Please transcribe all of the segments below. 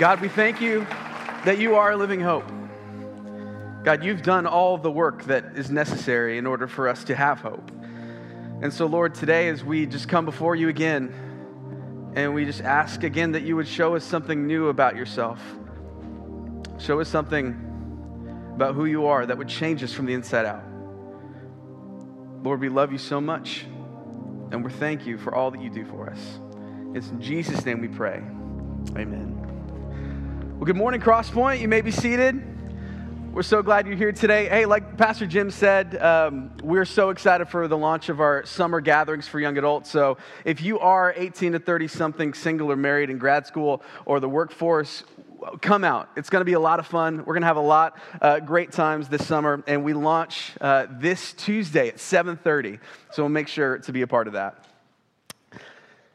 God, we thank you that you are a living hope. God, you've done all the work that is necessary in order for us to have hope. And so, Lord, today as we just come before you again, and we just ask again that you would show us something new about yourself. Show us something about who you are that would change us from the inside out. Lord, we love you so much, and we thank you for all that you do for us. It's in Jesus' name we pray. Amen. Well, good morning, Crosspoint. You may be seated. We're so glad you're here today. Hey, like Pastor Jim said, um, we're so excited for the launch of our summer gatherings for young adults. So, if you are 18 to 30 something, single or married in grad school or the workforce, come out. It's going to be a lot of fun. We're going to have a lot uh, great times this summer, and we launch uh, this Tuesday at 7:30. So we'll make sure to be a part of that.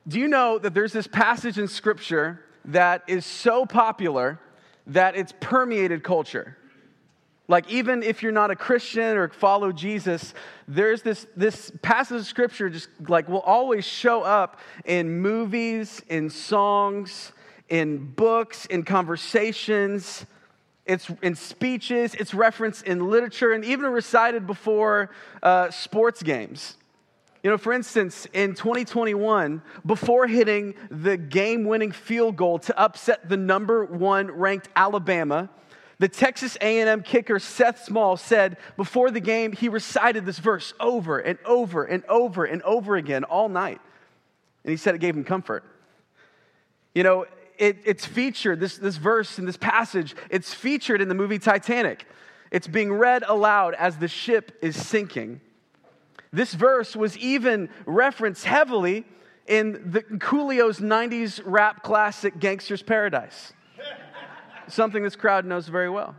Do you know that there's this passage in Scripture that is so popular that it's permeated culture? Like, even if you're not a Christian or follow Jesus, there's this, this passage of scripture just like will always show up in movies, in songs, in books, in conversations, it's in speeches, it's referenced in literature, and even recited before uh, sports games. You know, for instance, in 2021, before hitting the game winning field goal to upset the number one ranked Alabama, the Texas A&M kicker Seth Small said before the game he recited this verse over and over and over and over again all night. And he said it gave him comfort. You know, it, it's featured, this, this verse and this passage, it's featured in the movie Titanic. It's being read aloud as the ship is sinking. This verse was even referenced heavily in the Coolio's 90s rap classic Gangsta's Paradise something this crowd knows very well.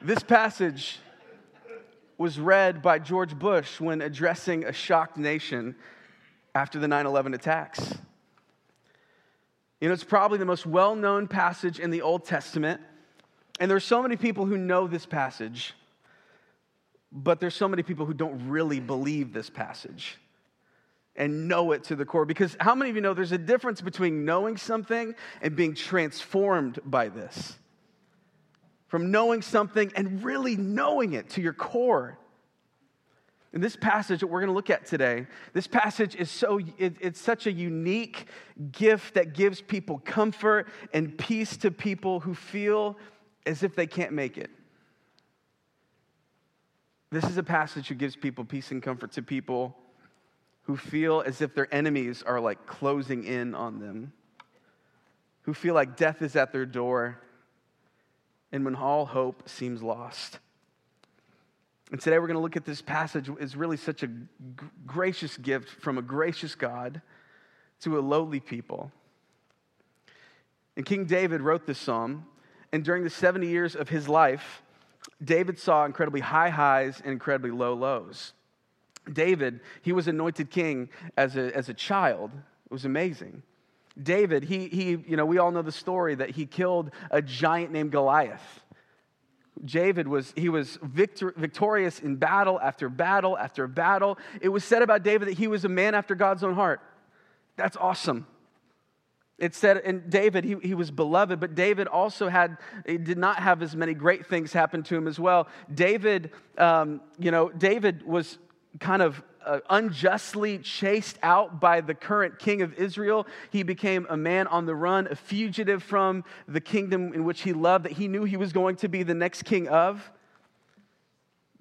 This passage was read by George Bush when addressing a shocked nation after the 9 11 attacks. You know, it's probably the most well known passage in the Old Testament. And there's so many people who know this passage, but there's so many people who don't really believe this passage and know it to the core. Because how many of you know there's a difference between knowing something and being transformed by this? From knowing something and really knowing it to your core. In this passage that we're going to look at today, this passage is so, it, it's such a unique gift that gives people comfort and peace to people who feel as if they can't make it. This is a passage that gives people peace and comfort to people who feel as if their enemies are like closing in on them, who feel like death is at their door, and when all hope seems lost. And today we're going to look at this passage is really such a gracious gift from a gracious God to a lowly people. And King David wrote this psalm, and during the 70 years of his life, David saw incredibly high highs and incredibly low lows. David, he was anointed king as a, as a child. It was amazing. David, he, he, you know, we all know the story that he killed a giant named Goliath. David was, he was victor, victorious in battle after battle after battle. It was said about David that he was a man after God's own heart. That's awesome. It said, and David, he, he was beloved, but David also had, he did not have as many great things happen to him as well. David, um, you know, David was kind of uh, unjustly chased out by the current king of Israel. He became a man on the run, a fugitive from the kingdom in which he loved, that he knew he was going to be the next king of.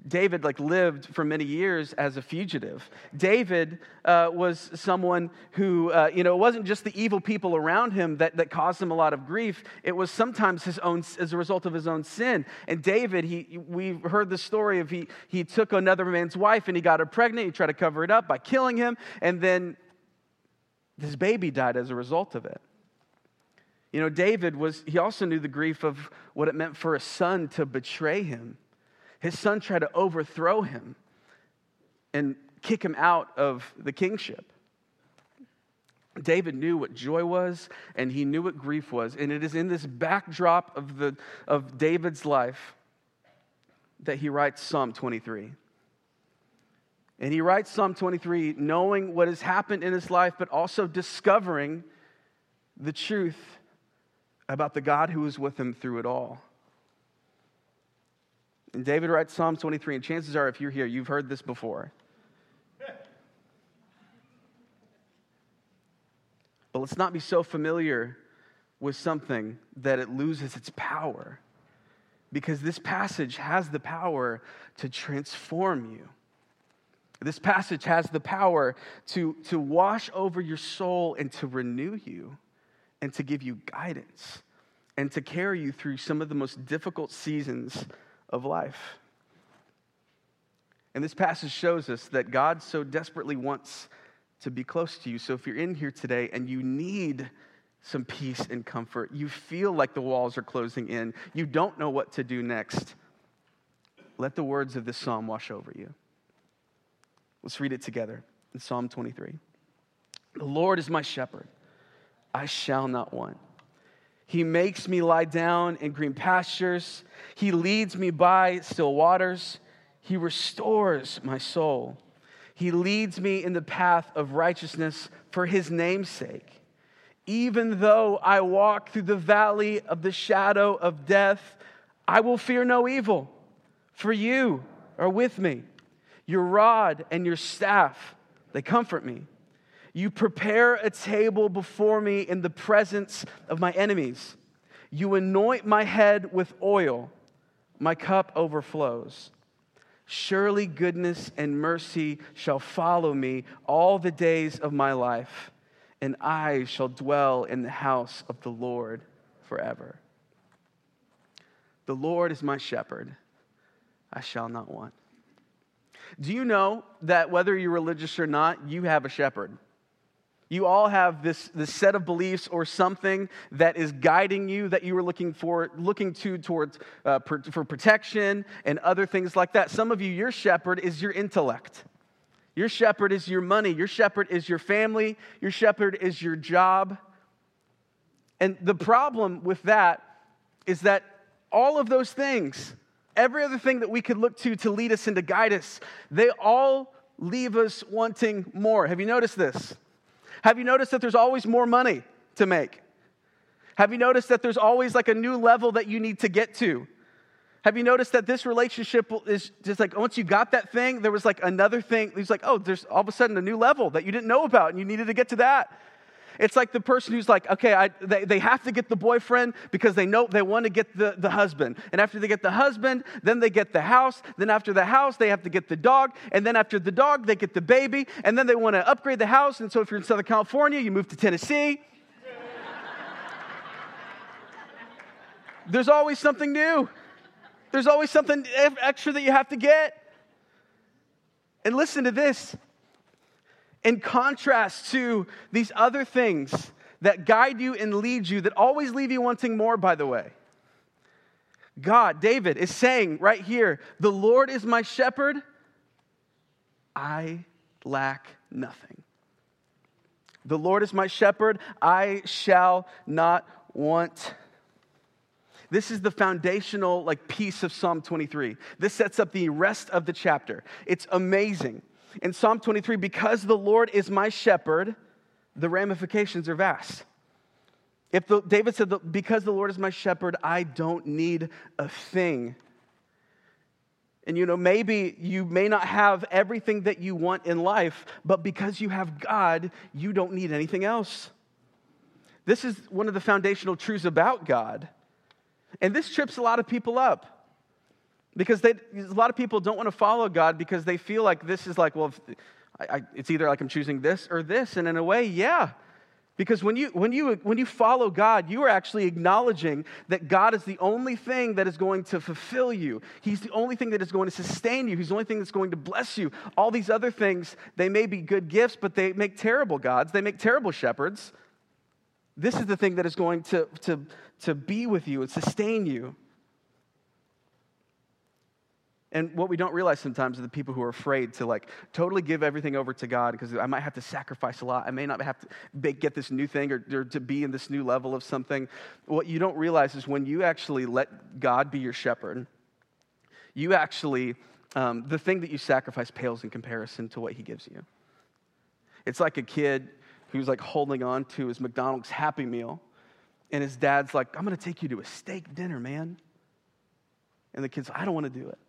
David like lived for many years as a fugitive. David uh, was someone who, uh, you know, it wasn't just the evil people around him that, that caused him a lot of grief. It was sometimes his own, as a result of his own sin. And David, he, we heard the story of he, he took another man's wife and he got her pregnant. He tried to cover it up by killing him. And then his baby died as a result of it. You know, David was, he also knew the grief of what it meant for a son to betray him his son tried to overthrow him and kick him out of the kingship. David knew what joy was and he knew what grief was. And it is in this backdrop of, the, of David's life that he writes Psalm 23. And he writes Psalm 23 knowing what has happened in his life, but also discovering the truth about the God who was with him through it all. And David writes Psalm 23, and chances are, if you're here, you've heard this before. But let's not be so familiar with something that it loses its power. Because this passage has the power to transform you. This passage has the power to, to wash over your soul and to renew you and to give you guidance and to carry you through some of the most difficult seasons of life. And this passage shows us that God so desperately wants to be close to you. So if you're in here today and you need some peace and comfort, you feel like the walls are closing in, you don't know what to do next, let the words of this psalm wash over you. Let's read it together in Psalm 23. The Lord is my shepherd, I shall not want. He makes me lie down in green pastures. He leads me by still waters. He restores my soul. He leads me in the path of righteousness for his name's sake. Even though I walk through the valley of the shadow of death, I will fear no evil, for you are with me. Your rod and your staff, they comfort me. You prepare a table before me in the presence of my enemies. You anoint my head with oil, my cup overflows. Surely goodness and mercy shall follow me all the days of my life, and I shall dwell in the house of the Lord forever. The Lord is my shepherd, I shall not want. Do you know that whether you're religious or not, you have a shepherd? You all have this, this set of beliefs or something that is guiding you that you are looking for, looking to towards uh, per, for protection and other things like that. Some of you, your shepherd is your intellect. Your shepherd is your money. Your shepherd is your family. Your shepherd is your job. And the problem with that is that all of those things, every other thing that we could look to to lead us and to guide us, they all leave us wanting more. Have you noticed this? Have you noticed that there's always more money to make? Have you noticed that there's always like a new level that you need to get to? Have you noticed that this relationship is just like once you got that thing, there was like another thing. He's like, oh, there's all of a sudden a new level that you didn't know about and you needed to get to that. It's like the person who's like, okay, I, they, they have to get the boyfriend because they know they want to get the, the husband. And after they get the husband, then they get the house. Then after the house, they have to get the dog. And then after the dog, they get the baby. And then they want to upgrade the house. And so if you're in Southern California, you move to Tennessee. There's always something new. There's always something extra that you have to get. And listen to this in contrast to these other things that guide you and lead you, that always leave you wanting more, by the way. God, David, is saying right here, The Lord is my shepherd, I lack nothing. The Lord is my shepherd, I shall not want. This is the foundational like piece of Psalm 23. This sets up the rest of the chapter. It's amazing in Psalm 23 because the Lord is my shepherd, the ramifications are vast. If the, David said, Because the Lord is my shepherd, I don't need a thing. And you know, maybe you may not have everything that you want in life, but because you have God, you don't need anything else. This is one of the foundational truths about God. And this trips a lot of people up. Because they, a lot of people don't want to follow God because they feel like this is like, well, I, I, it's either like I'm choosing this or this. And in a way, yeah. Because when you, when, you, when you follow God, you are actually acknowledging that God is the only thing that is going to fulfill you. He's the only thing that is going to sustain you. He's the only thing that's going to bless you. All these other things, they may be good gifts, but they make terrible gods. They make terrible shepherds. This is the thing that is going to, to, to be with you and sustain you. And what we don't realize sometimes are the people who are afraid to like totally give everything over to God because I might have to sacrifice a lot. I may not have to get this new thing or, or, to be in this new level of something. What you don't realize is when you actually let God be your shepherd, you actually, um, the thing that you sacrifice pales in comparison to what he gives you. It's like a kid who's like holding on to his McDonald's Happy Meal. And his dad's like, I'm going to take you to a steak dinner, man. And the kid's, I don't want to do it.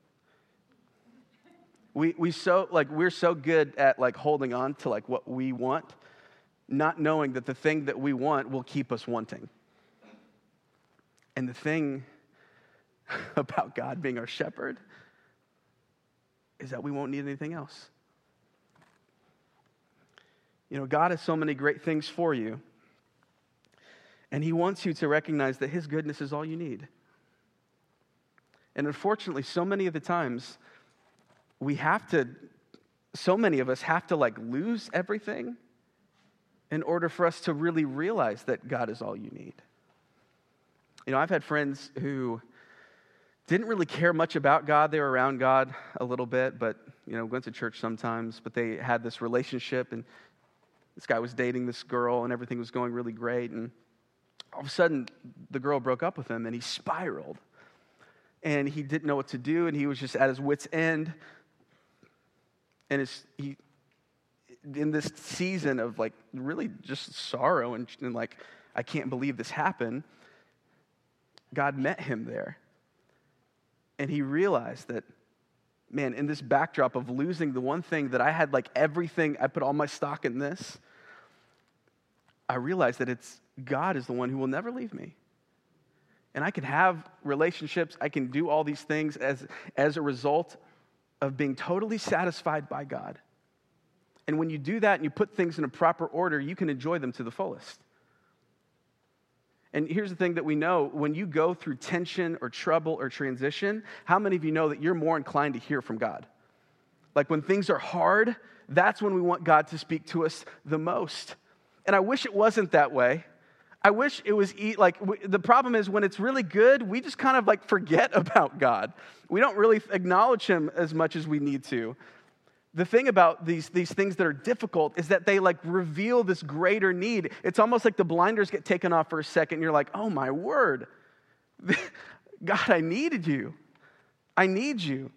We, we so, like, we're so good at like holding on to like what we want, not knowing that the thing that we want will keep us wanting. And the thing about God being our shepherd is that we won't need anything else. You know, God has so many great things for you, and He wants you to recognize that His goodness is all you need. And unfortunately, so many of the times, we have to, so many of us have to like lose everything in order for us to really realize that God is all you need. You know, I've had friends who didn't really care much about God. They were around God a little bit, but, you know, went to church sometimes, but they had this relationship and this guy was dating this girl and everything was going really great. And all of a sudden, the girl broke up with him and he spiraled. And he didn't know what to do and he was just at his wits' end. And it's, he, in this season of like really just sorrow and, and like, I can't believe this happened, God met him there and he realized that, man, in this backdrop of losing the one thing that I had like everything, I put all my stock in this, I realized that it's God is the one who will never leave me. And I can have relationships, I can do all these things as, as a result of being totally satisfied by God. And when you do that and you put things in a proper order, you can enjoy them to the fullest. And here's the thing that we know when you go through tension or trouble or transition, how many of you know that you're more inclined to hear from God? Like when things are hard, that's when we want God to speak to us the most. And I wish it wasn't that way. I wish it was eat like the problem is when it's really good, we just kind of like forget about God. We don't really acknowledge Him as much as we need to the thing about these, these things that are difficult is that they like reveal this greater need. It's almost like the blinders get taken off for a second. You're like, oh my word. God, I needed you. I need you.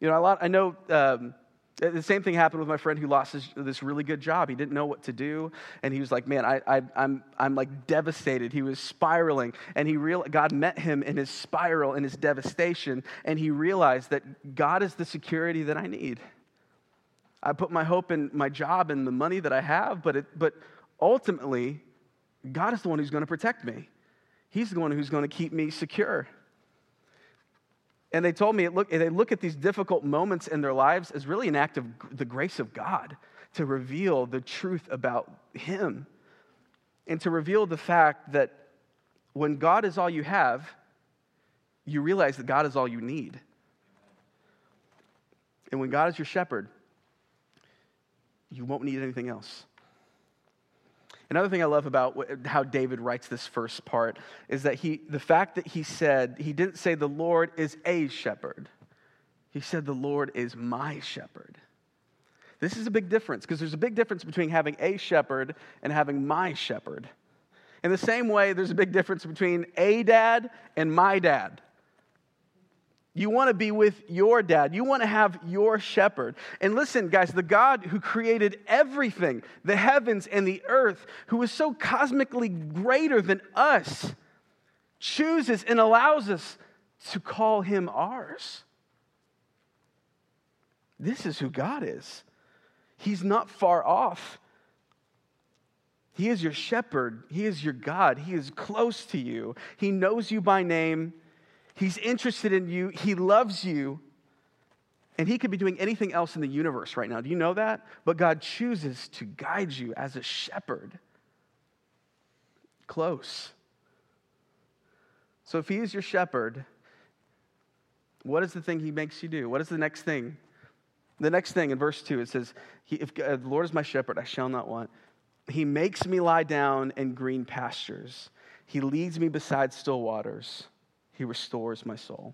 You know, a lot, I know um, Uh, the same thing happened with my friend who lost his, this really good job. He didn't know what to do. And he was like, man, I, I, I'm, I'm like devastated. He was spiraling. And he real, God met him in his spiral, in his devastation. And he realized that God is the security that I need. I put my hope in my job and the money that I have, but, it, but ultimately, God is the one who's going to protect me. He's the one who's going to keep me secure. And they told me look, they look at these difficult moments in their lives as really an act of the grace of God to reveal the truth about Him and to reveal the fact that when God is all you have, you realize that God is all you need. And when God is your shepherd, you won't need anything else. Another thing I love about how David writes this first part is that he, the fact that he said, he didn't say the Lord is a shepherd. He said the Lord is my shepherd. This is a big difference because there's a big difference between having a shepherd and having my shepherd. In the same way, there's a big difference between a dad and my dad. You want to be with your dad. You want to have your shepherd. And listen, guys, the God who created everything, the heavens and the earth, who is so cosmically greater than us, chooses and allows us to call him ours. This is who God is. He's not far off. He is your shepherd. He is your God. He is close to you. He knows you by name. He's interested in you, He loves you, and He could be doing anything else in the universe right now. Do you know that? But God chooses to guide you as a shepherd. Close. So if He is your shepherd, what is the thing He makes you do? What is the next thing? The next thing in verse 2, it says, If uh, the Lord is my shepherd, I shall not want. He makes me lie down in green pastures. He leads me beside still waters. He restores my soul.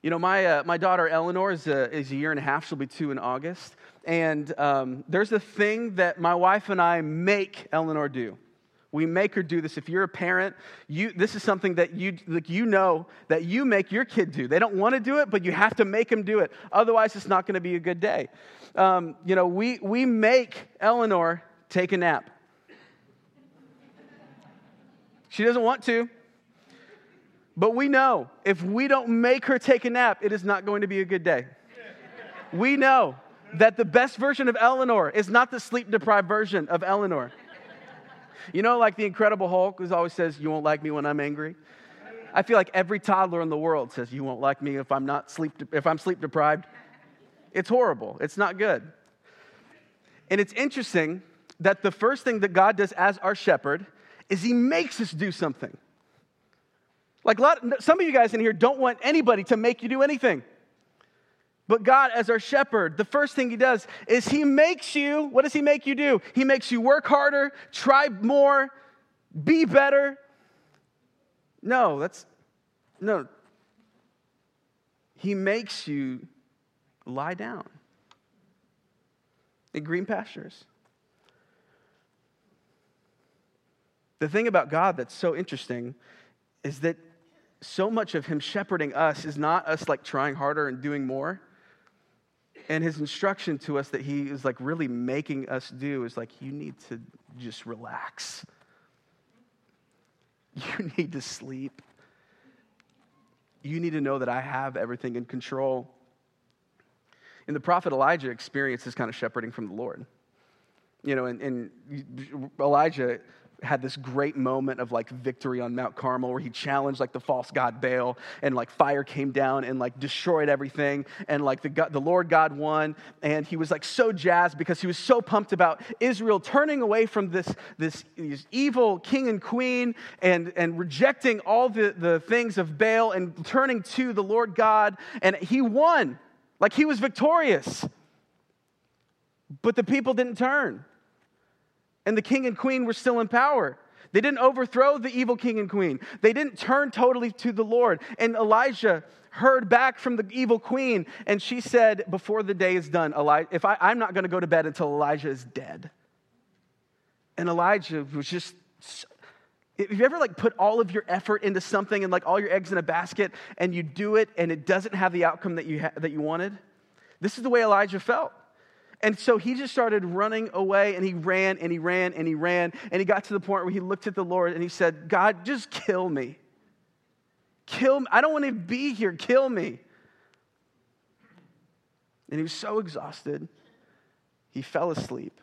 You know, my, uh, my daughter Eleanor is a, is a year and a half. She'll be two in August. And um, there's a thing that my wife and I make Eleanor do. We make her do this. If you're a parent, you, this is something that you, like you know that you make your kid do. They don't want to do it, but you have to make them do it. Otherwise, it's not going to be a good day. Um, you know, we, we make Eleanor take a nap. She doesn't want to. But we know if we don't make her take a nap, it is not going to be a good day. We know that the best version of Eleanor is not the sleep deprived version of Eleanor. You know, like the Incredible Hulk who always says, You won't like me when I'm angry? I feel like every toddler in the world says, You won't like me if I'm not sleep, if I'm sleep deprived. It's horrible. It's not good. And it's interesting that the first thing that God does as our shepherd is he makes us do something. Like lot, some of you guys in here don't want anybody to make you do anything. But God, as our shepherd, the first thing He does is He makes you, what does He make you do? He makes you work harder, try more, be better. No, that's, no. He makes you lie down in green pastures. The thing about God that's so interesting is that so much of Him shepherding us is not us like trying harder and doing more and his instruction to us that he is like really making us do is like, you need to just relax. You need to sleep. You need to know that I have everything in control. And the prophet Elijah experienced this kind of shepherding from the Lord. You know, and, and Elijah had this great moment of like victory on Mount Carmel where he challenged like the false god Baal and like fire came down and like destroyed everything. And like the, God, the Lord God won. And he was like so jazzed because he was so pumped about Israel turning away from this, this, this evil king and queen and, and rejecting all the, the things of Baal and turning to the Lord God. And he won. Like he was victorious. But the people didn't turn and the king and queen were still in power. They didn't overthrow the evil king and queen. They didn't turn totally to the Lord. And Elijah heard back from the evil queen, and she said, Before the day is done, Elijah, if I, I'm not going to go to bed until Elijah is dead. And Elijah was just. If you ever like put all of your effort into something and like all your eggs in a basket and you do it and it doesn't have the outcome that you, ha- that you wanted, this is the way Elijah felt. And so he just started running away and he ran and he ran and he ran. And he got to the point where he looked at the Lord and he said, God, just kill me. Kill me. I don't want to be here. Kill me. And he was so exhausted, he fell asleep.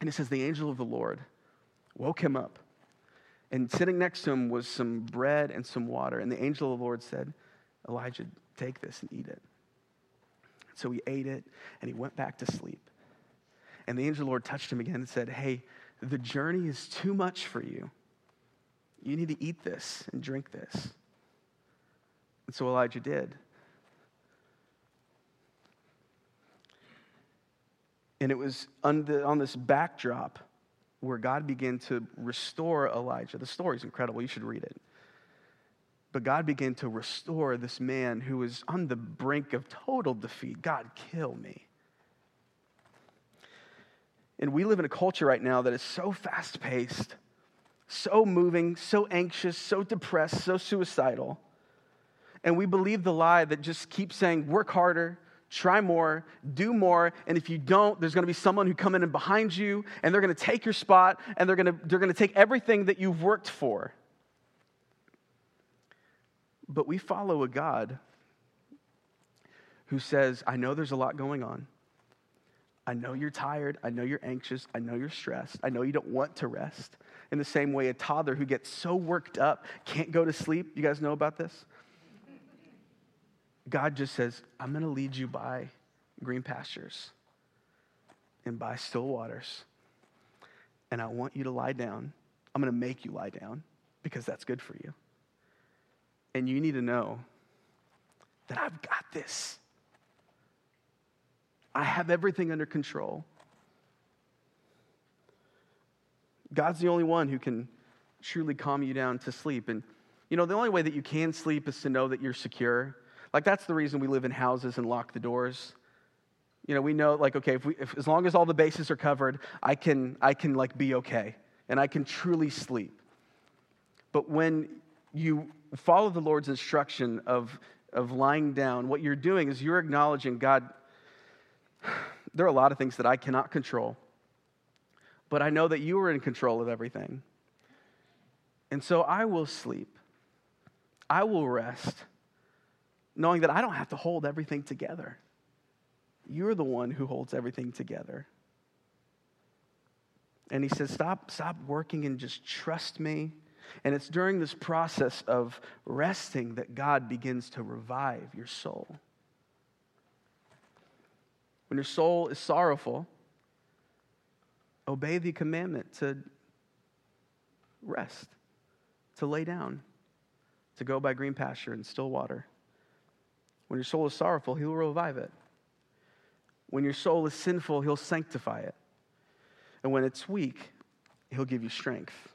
And it says, The angel of the Lord woke him up. And sitting next to him was some bread and some water. And the angel of the Lord said, Elijah, take this and eat it. So he ate it and he went back to sleep. And the angel of the Lord touched him again and said, Hey, the journey is too much for you. You need to eat this and drink this. And so Elijah did. And it was on, the, on this backdrop where God began to restore Elijah. The story is incredible. You should read it. But God began to restore this man who was on the brink of total defeat. God, kill me. And we live in a culture right now that is so fast paced, so moving, so anxious, so depressed, so suicidal. And we believe the lie that just keeps saying, work harder, try more, do more, and if you don't, there's going to be someone who come in and behind you, and they're going to take your spot, and they're going to, they're going to take everything that you've worked for. But we follow a God who says, I know there's a lot going on. I know you're tired. I know you're anxious. I know you're stressed. I know you don't want to rest. In the same way, a toddler who gets so worked up can't go to sleep. You guys know about this? God just says, I'm going to lead you by green pastures and by still waters. And I want you to lie down. I'm going to make you lie down because that's good for you. And you need to know that I've got this. I have everything under control. God's the only one who can truly calm you down to sleep. And, you know, the only way that you can sleep is to know that you're secure. Like, that's the reason we live in houses and lock the doors. You know, we know, like, okay, if we, if, as long as all the bases are covered, I can, I can, like, be okay. and I can truly sleep. But when you follow the Lord's instruction of, of lying down, what you're doing is you're acknowledging God, there are a lot of things that I cannot control, but I know that you are in control of everything. And so I will sleep. I will rest, knowing that I don't have to hold everything together. You're the one who holds everything together. And he says, Stop, stop working and just trust me. And it's during this process of resting that God begins to revive your soul. When your soul is sorrowful, obey the commandment to rest, to lay down, to go by green pasture and still water. When your soul is sorrowful, He will revive it. When your soul is sinful, He'll sanctify it. And when it's weak, He'll give you strength.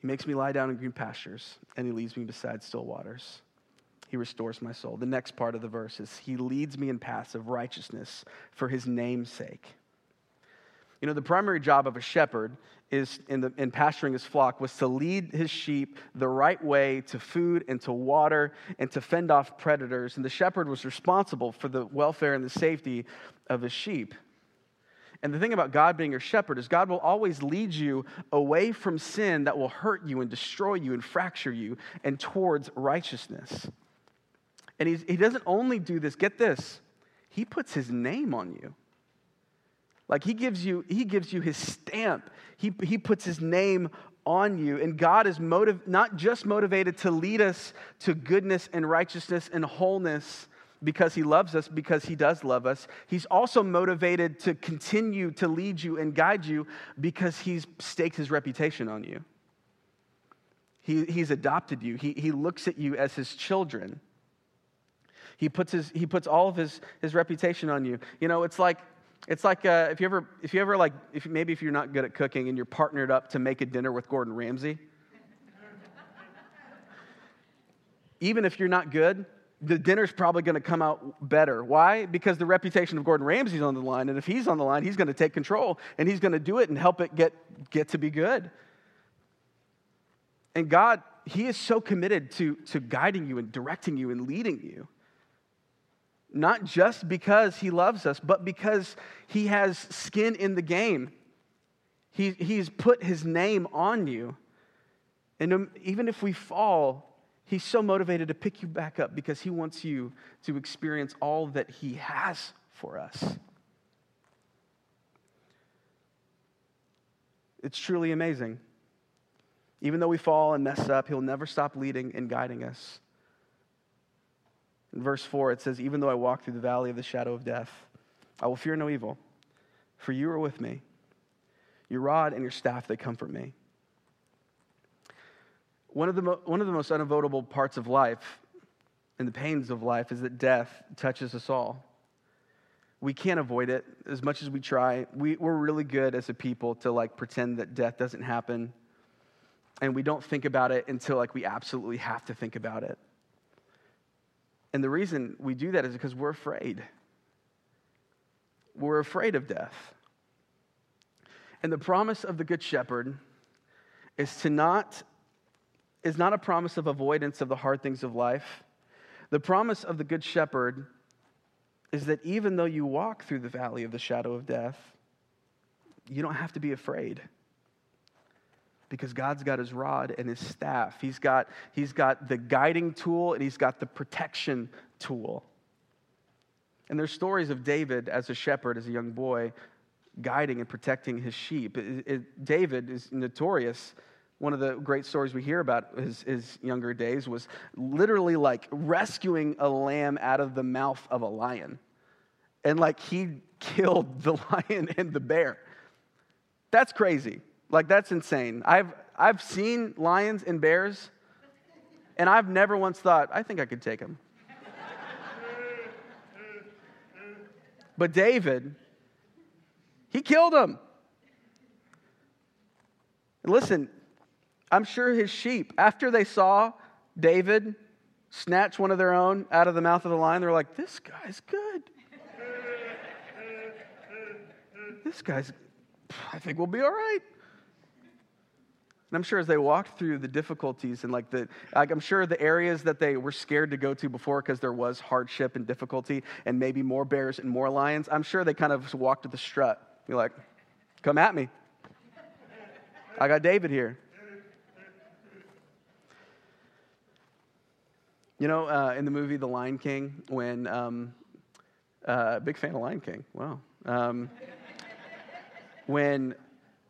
He makes me lie down in green pastures, and He leads me beside still waters. He restores my soul. The next part of the verse is He leads me in paths of righteousness for His name's sake. You know, the primary job of a shepherd is in, the, in pasturing his flock was to lead his sheep the right way to food and to water and to fend off predators. And the shepherd was responsible for the welfare and the safety of his sheep. And the thing about God being your shepherd is God will always lead you away from sin that will hurt you and destroy you and fracture you and towards righteousness. And he doesn't only do this, get this, he puts his name on you. Like he gives you, he gives you his stamp. He, he puts his name on you. And God is motive, not just motivated to lead us to goodness and righteousness and wholeness because he loves us, because he does love us. He's also motivated to continue to lead you and guide you because he's staked his reputation on you. He, he's adopted you, he, he looks at you as his children. He puts, his, he puts all of his, his reputation on you. You know, it's like it's like uh, if you ever, if you ever like, if maybe if you're not good at cooking and you're partnered up to make a dinner with Gordon Ramsay. Even if you're not good, the dinner's probably going to come out better. Why? Because the reputation of Gordon Ramsay's on the line, and if he's on the line, he's going to take control and he's going to do it and help it get get to be good. And God, He is so committed to, to guiding you and directing you and leading you not just because he loves us, but because he has skin in the game. He, he's put his name on you. And even if we fall, he's so motivated to pick you back up because he wants you to experience all that he has for us. It's truly amazing. Even though we fall and mess up, he'll never stop leading and guiding us. In verse 4, it says, Even though I walk through the valley of the shadow of death, I will fear no evil, for you are with me. Your rod and your staff, they comfort me. One of the, mo- one of the most unavoidable parts of life and the pains of life is that death touches us all. We can't avoid it as much as we try. We, we're really good as a people to like pretend that death doesn't happen. And we don't think about it until like we absolutely have to think about it. And the reason we do that is because we're afraid. We're afraid of death. And the promise of the Good Shepherd is to not is not a promise of avoidance of the hard things of life. The promise of the Good Shepherd is that even though you walk through the valley of the shadow of death, you don't have to be afraid because God's got his rod and his staff. He's got, he's got the guiding tool and he's got the protection tool. And there's stories of David as a shepherd, as a young boy, guiding and protecting his sheep. It, it, David is notorious. One of the great stories we hear about his, his younger days was literally like rescuing a lamb out of the mouth of a lion. And like he killed the lion and the bear. That's crazy. Like, that's insane. I've, I've seen lions and bears, and I've never once thought, I think I could take them. but David, he killed them. listen, I'm sure his sheep, after they saw David snatch one of their own out of the mouth of the lion, they're like, this guy's good. this guy's I think we'll be all right. And I'm sure as they walked through the difficulties and like the, like I'm sure the areas that they were scared to go to before because there was hardship and difficulty and maybe more bears and more lions, I'm sure they kind of walked to the strut. Be like, come at me. I got David here. You know, uh, in the movie The Lion King, when, um, uh, big fan of Lion King, wow. Um, when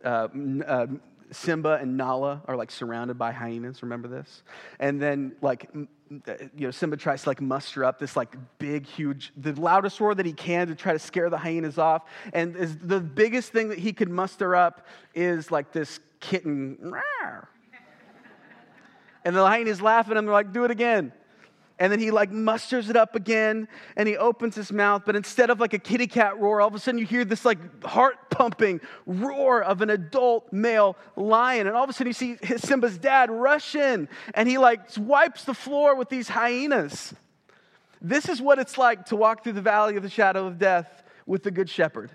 uh, uh, Simba and Nala are like surrounded by hyenas. Remember this? And then like uh, you know Simba tries to like muster up this like big huge the loudest roar that he can to try to scare the hyenas off. And is the biggest thing that he could muster up is like this kitten. And the hyenas laugh at him. They're like, "Do it again." And then he like musters it up again and he opens his mouth. But instead of like a kitty cat roar, all of a sudden you hear this like heart pumping roar of an adult male lion. And all of a sudden you see Simba's dad rush in and he like wipes the floor with these hyenas. This is what it's like to walk through the valley of the shadow of death with the good shepherd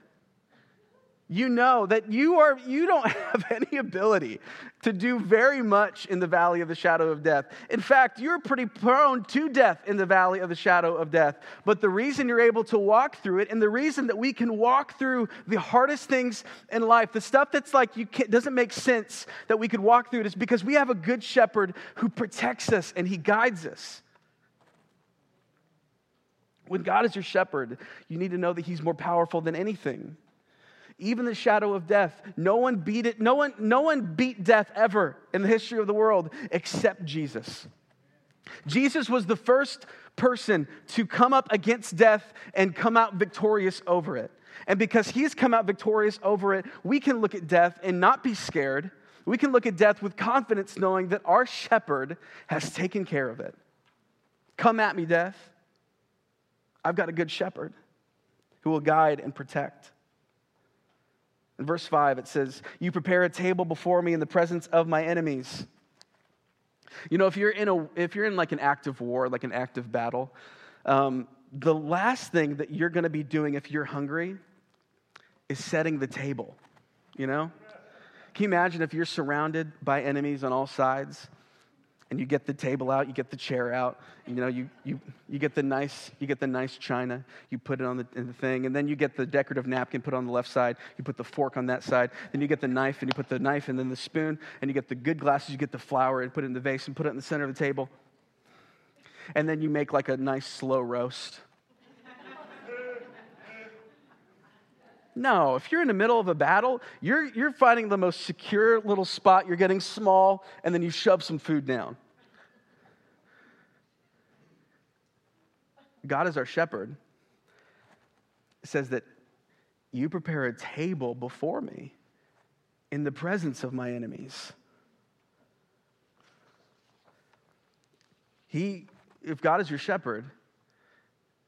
you know that you are you don't have any ability to do very much in the valley of the shadow of death. In fact you're pretty prone to death in the valley of the shadow of death. But the reason you're able to walk through it and the reason that we can walk through the hardest things in life the stuff that's like you doesn't make sense that we could walk through it is because we have a good shepherd who protects us and he guides us. When god is your shepherd you need to know that he's more powerful than anything even the shadow of death. No one beat it. No one, no one beat death ever in the history of the world except Jesus. Jesus was the first person to come up against death and come out victorious over it. And because he's come out victorious over it, we can look at death and not be scared. We can look at death with confidence, knowing that our shepherd has taken care of it. Come at me, death. I've got a good shepherd who will guide and protect. In verse 5, it says, You prepare a table before me in the presence of my enemies. You know, if you're in, a, if you're in like an active war, like an active battle, um, the last thing that you're going to be doing if you're hungry is setting the table. You know? Can you imagine if you're surrounded by enemies on all sides? And you get the table out, you get the chair out, you know, you, you, you get the nice, you get the nice china, you put it on the, the thing, and then you get the decorative napkin put on the left side, you put the fork on that side, then you get the knife and you put the knife and then the spoon, and you get the good glasses, you get the flower and put it in the vase and put it in the center of the table. And then you make like a nice slow roast. No, if you're in the middle of a battle, you're, you're finding the most secure little spot, you're getting small, and then you shove some food down. God is our shepherd. It says that you prepare a table before me in the presence of my enemies. He, if God is your shepherd,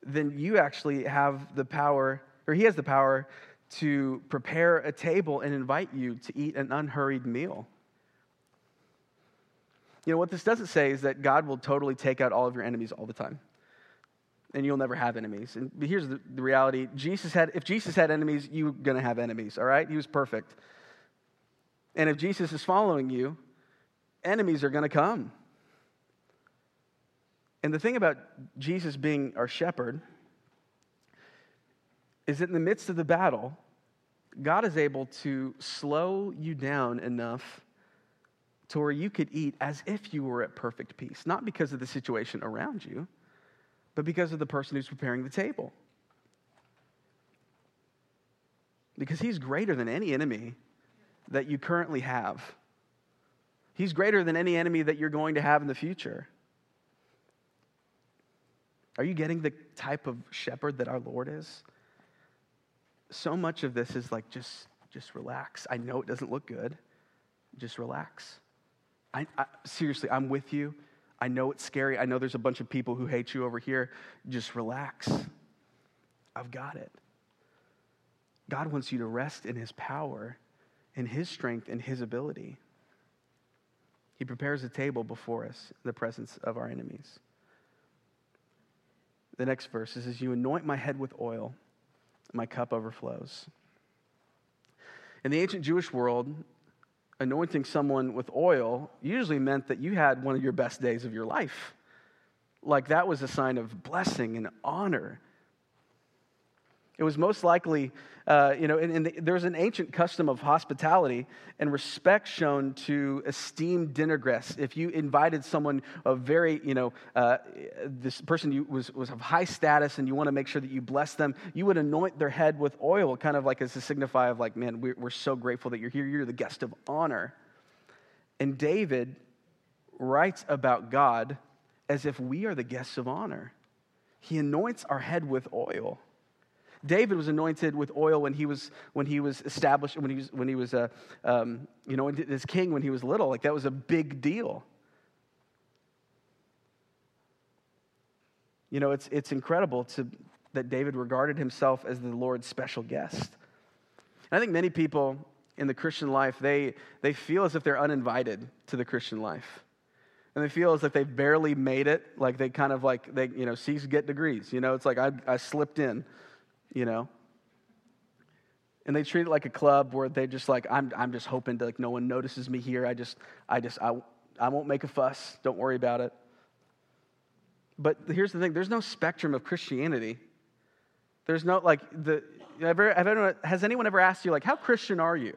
then you actually have the power, or He has the power to prepare a table and invite you to eat an unhurried meal. You know, what this doesn't say is that God will totally take out all of your enemies all the time. And you'll never have enemies. And here's the, the reality Jesus had, if Jesus had enemies, you're going to have enemies, all right? He was perfect. And if Jesus is following you, enemies are going to come. And the thing about Jesus being our shepherd is that in the midst of the battle, God is able to slow you down enough to where you could eat as if you were at perfect peace, not because of the situation around you, but because of the person who's preparing the table. Because he's greater than any enemy that you currently have. He's greater than any enemy that you're going to have in the future. Are you getting the type of shepherd that our Lord is? So much of this is like just just relax. I know it doesn't look good. Just relax. I, I, seriously, I'm with you. I know it's scary. I know there's a bunch of people who hate you over here. Just relax. I've got it. God wants you to rest in his power, in his strength, in his ability. He prepares a table before us in the presence of our enemies. The next verse is, You anoint my head with oil my cup overflows. In the ancient Jewish world, anointing someone with oil usually meant that you had one of your best days of your life. Like that was a sign of blessing and honor. It was most likely, uh, you know, and, the, there's an ancient custom of hospitality and respect shown to esteemed dinner guests. If you invited someone of very, you know, uh, this person you, was, was of high status and you want to make sure that you bless them, you would anoint their head with oil, kind of like as a signify of like, man, we're, we're so grateful that you're here. You're the guest of honor. And David writes about God as if we are the guests of honor. He anoints our head with oil. David was anointed with oil when he was when he was established when he was when he was a um, you know as king when he was little. Like that was a big deal. You know, it's it's incredible to that David regarded himself as the Lord's special guest. And I think many people in the Christian life they they feel as if they're uninvited to the Christian life and they feel as if they've barely made it like they kind of like they you know c's get degrees you know it's like i, I slipped in you know? And they treat it like a club where they just like, I'm, I'm just hoping to like no one notices me here. I just, I just, I, I won't make a fuss. Don't worry about it. But here's the thing there's no spectrum of Christianity. There's no, like, the, ever, anyone, has anyone ever asked you, like, how Christian are you?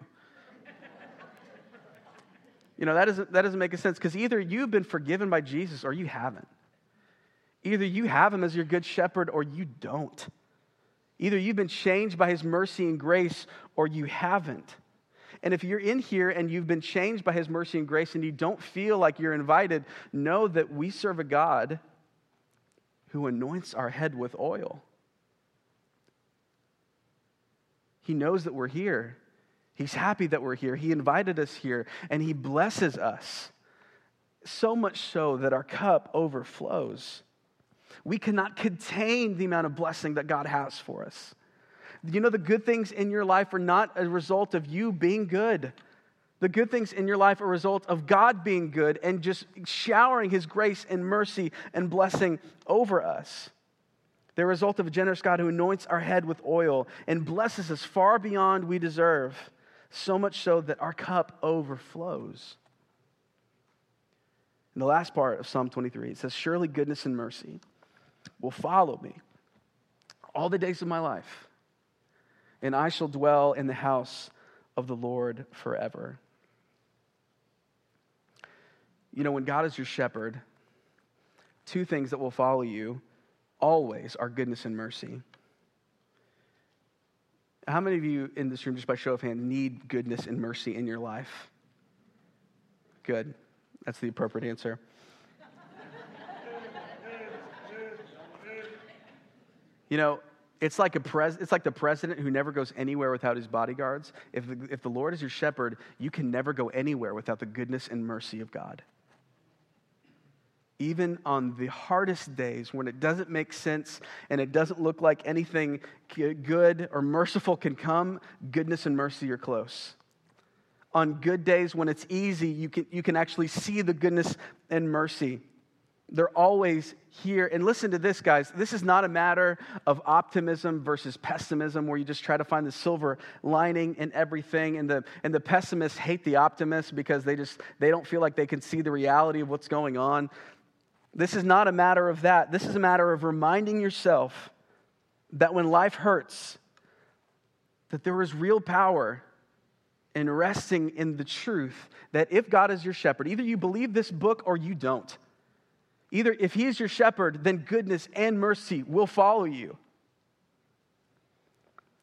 you know, that doesn't, that doesn't make a sense because either you've been forgiven by Jesus or you haven't. Either you have him as your good shepherd or you don't. Either you've been changed by his mercy and grace or you haven't. And if you're in here and you've been changed by his mercy and grace and you don't feel like you're invited, know that we serve a God who anoints our head with oil. He knows that we're here. He's happy that we're here. He invited us here and he blesses us. So much so that our cup overflows we cannot contain the amount of blessing that God has for us. You know, the good things in your life are not a result of you being good. The good things in your life are a result of God being good and just showering His grace and mercy and blessing over us. They're a result of a generous God who anoints our head with oil and blesses us far beyond we deserve, so much so that our cup overflows. In the last part of Psalm 23, it says, Surely goodness and mercy will follow me all the days of my life, and I shall dwell in the house of the Lord forever. You know, when God is your shepherd, two things that will follow you always are goodness and mercy. How many of you in this room, just by show of hand, need goodness and mercy in your life? Good. That's the appropriate answer. You know, it's like, a pres- it's like the president who never goes anywhere without his bodyguards. If the, if the Lord is your shepherd, you can never go anywhere without the goodness and mercy of God. Even on the hardest days when it doesn't make sense and it doesn't look like anything good or merciful can come, goodness and mercy are close. On good days when it's easy, you can, you can actually see the goodness and mercy they're always here. And listen to this, guys. This is not a matter of optimism versus pessimism where you just try to find the silver lining in everything. And the, and the pessimists hate the optimists because they just they don't feel like they can see the reality of what's going on. This is not a matter of that. This is a matter of reminding yourself that when life hurts, that there is real power in resting in the truth that if God is your shepherd, either you believe this book or you don't. Either if he is your shepherd, then goodness and mercy will follow you,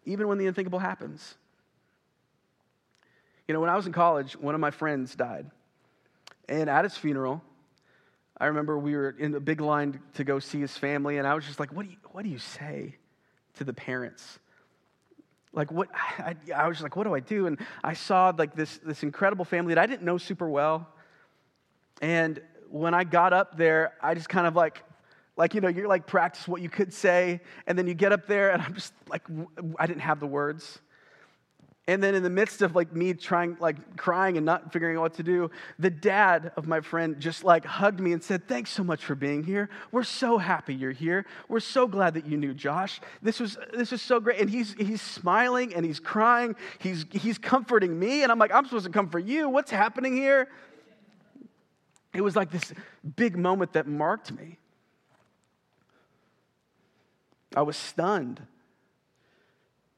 even when the unthinkable happens. You know, when I was in college, one of my friends died. And at his funeral, I remember we were in a big line to go see his family, and I was just like, what do you, what do you say to the parents? Like, what, I, I was like, what do I do? And I saw like this, this incredible family that I didn't know super well. And when I got up there, I just kind of like, like, you know, you're like practice what you could say, and then you get up there, and I'm just like, I didn't have the words. And then in the midst of like me trying, like crying and not figuring out what to do, the dad of my friend just like hugged me and said, Thanks so much for being here. We're so happy you're here. We're so glad that you knew Josh. This was this was so great. And he's he's smiling and he's crying. He's he's comforting me. And I'm like, I'm supposed to comfort you. What's happening here? It was like this big moment that marked me. I was stunned.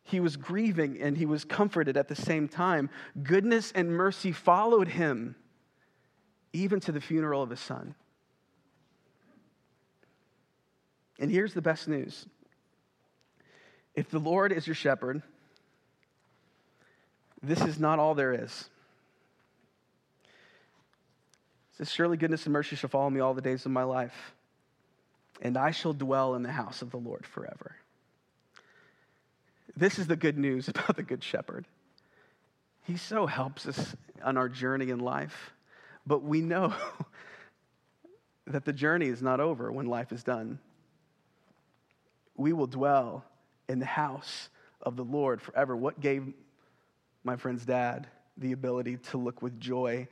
He was grieving and he was comforted at the same time. Goodness and mercy followed him, even to the funeral of his son. And here's the best news if the Lord is your shepherd, this is not all there is. It says, Surely goodness and mercy shall follow me all the days of my life, and I shall dwell in the house of the Lord forever. This is the good news about the Good Shepherd. He so helps us on our journey in life, but we know that the journey is not over when life is done. We will dwell in the house of the Lord forever. What gave my friend's dad the ability to look with joy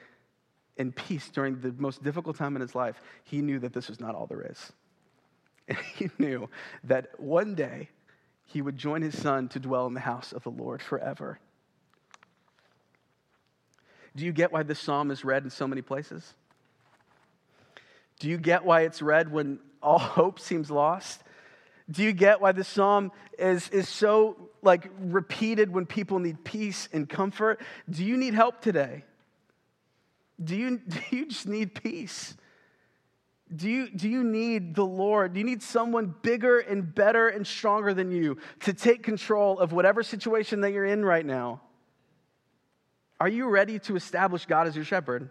and peace during the most difficult time in his life? He knew that this was not all there is. And he knew that one day he would join his son to dwell in the house of the Lord forever. Do you get why this psalm is read in so many places? Do you get why it's read when all hope seems lost? Do you get why this psalm is, is so like repeated when people need peace and comfort? Do you need help today? Do you, do you just need peace? Do you, do you need the Lord? Do you need someone bigger and better and stronger than you to take control of whatever situation that you're in right now? Are you ready to establish God as your shepherd?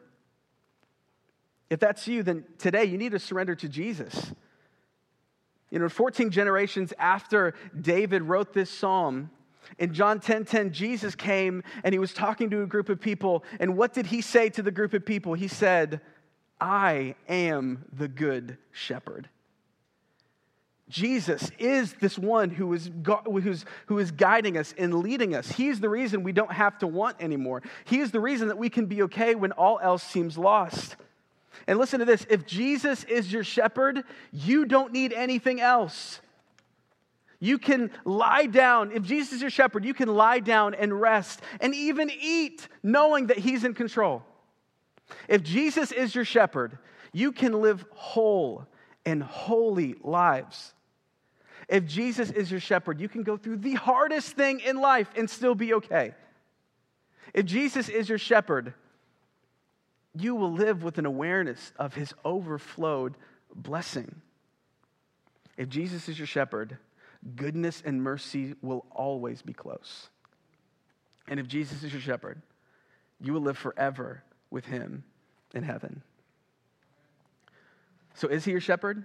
If that's you, then today you need to surrender to Jesus. You know, 14 generations after David wrote this psalm, in John 10:10, 10, 10, Jesus came and he was talking to a group of people. And what did he say to the group of people? He said, I am the good shepherd. Jesus is this one who is, who's, who is guiding us and leading us. He's the reason we don't have to want anymore. He is the reason that we can be okay when all else seems lost. And listen to this if Jesus is your shepherd, you don't need anything else. You can lie down. If Jesus is your shepherd, you can lie down and rest and even eat knowing that He's in control. If Jesus is your shepherd, you can live whole and holy lives. If Jesus is your shepherd, you can go through the hardest thing in life and still be okay. If Jesus is your shepherd, you will live with an awareness of his overflowed blessing. If Jesus is your shepherd, goodness and mercy will always be close. And if Jesus is your shepherd, you will live forever with him in heaven. So, is he your shepherd?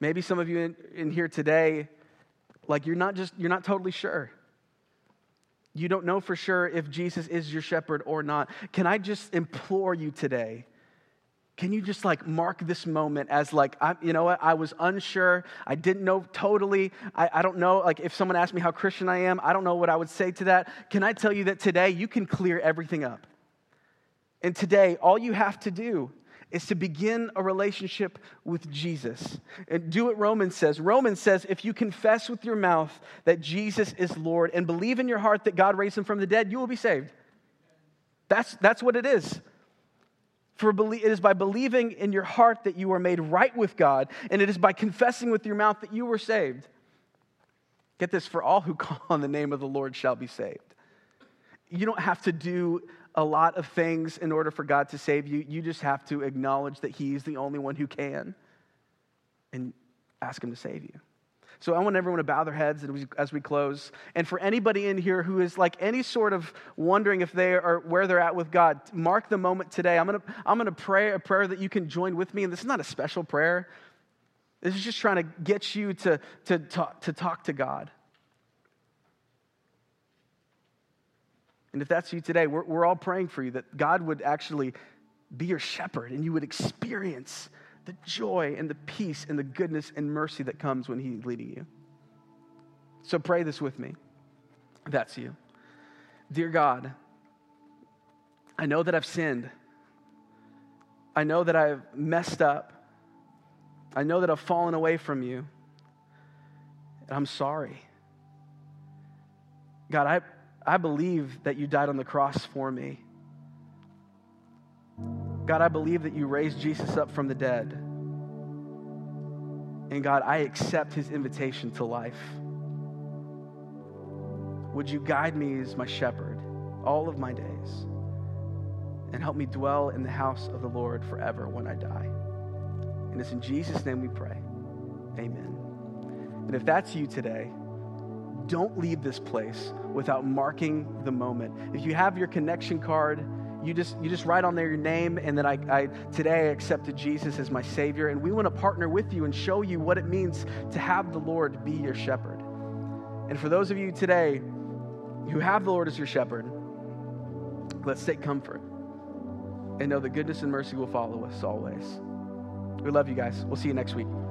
Maybe some of you in, in, here today, like you're not just, you're not totally sure. You don't know for sure if Jesus is your shepherd or not. Can I just implore you today? Can you just like mark this moment as like, I, you know what, I was unsure. I didn't know totally. I, I don't know, like if someone asked me how Christian I am, I don't know what I would say to that. Can I tell you that today you can clear everything up? And today, all you have to do is to begin a relationship with Jesus. And do what Romans says. Romans says if you confess with your mouth that Jesus is Lord and believe in your heart that God raised him from the dead, you will be saved. That's, that's what it is. For it is by believing in your heart that you are made right with God, and it is by confessing with your mouth that you were saved. Get this for all who call on the name of the Lord shall be saved. You don't have to do a lot of things in order for God to save you. You just have to acknowledge that He's the only one who can and ask Him to save you. So I want everyone to bow their heads as we close. And for anybody in here who is like any sort of wondering if they are where they're at with God, mark the moment today. I'm gonna, I'm gonna pray a prayer that you can join with me. And this is not a special prayer. This is just trying to get you to, to, talk, to talk to God. And if that's you today, we're, we're all praying for you that God would actually be your shepherd and you would experience the joy and the peace and the goodness and mercy that comes when He's leading you. So pray this with me. That's you. Dear God, I know that I've sinned. I know that I've messed up. I know that I've fallen away from you. And I'm sorry. God, I, I believe that you died on the cross for me. God, I believe that you raised Jesus up from the dead. And God, I accept his invitation to life. Would you guide me as my shepherd all of my days and help me dwell in the house of the Lord forever when I die? And it's in Jesus' name we pray. Amen. And if that's you today, don't leave this place without marking the moment. If you have your connection card, you just you just write on there your name and then I, I today I accepted Jesus as my Savior. And we want to partner with you and show you what it means to have the Lord be your shepherd. And for those of you today who have the Lord as your shepherd, let's take comfort and know that goodness and mercy will follow us always. We love you guys. We'll see you next week.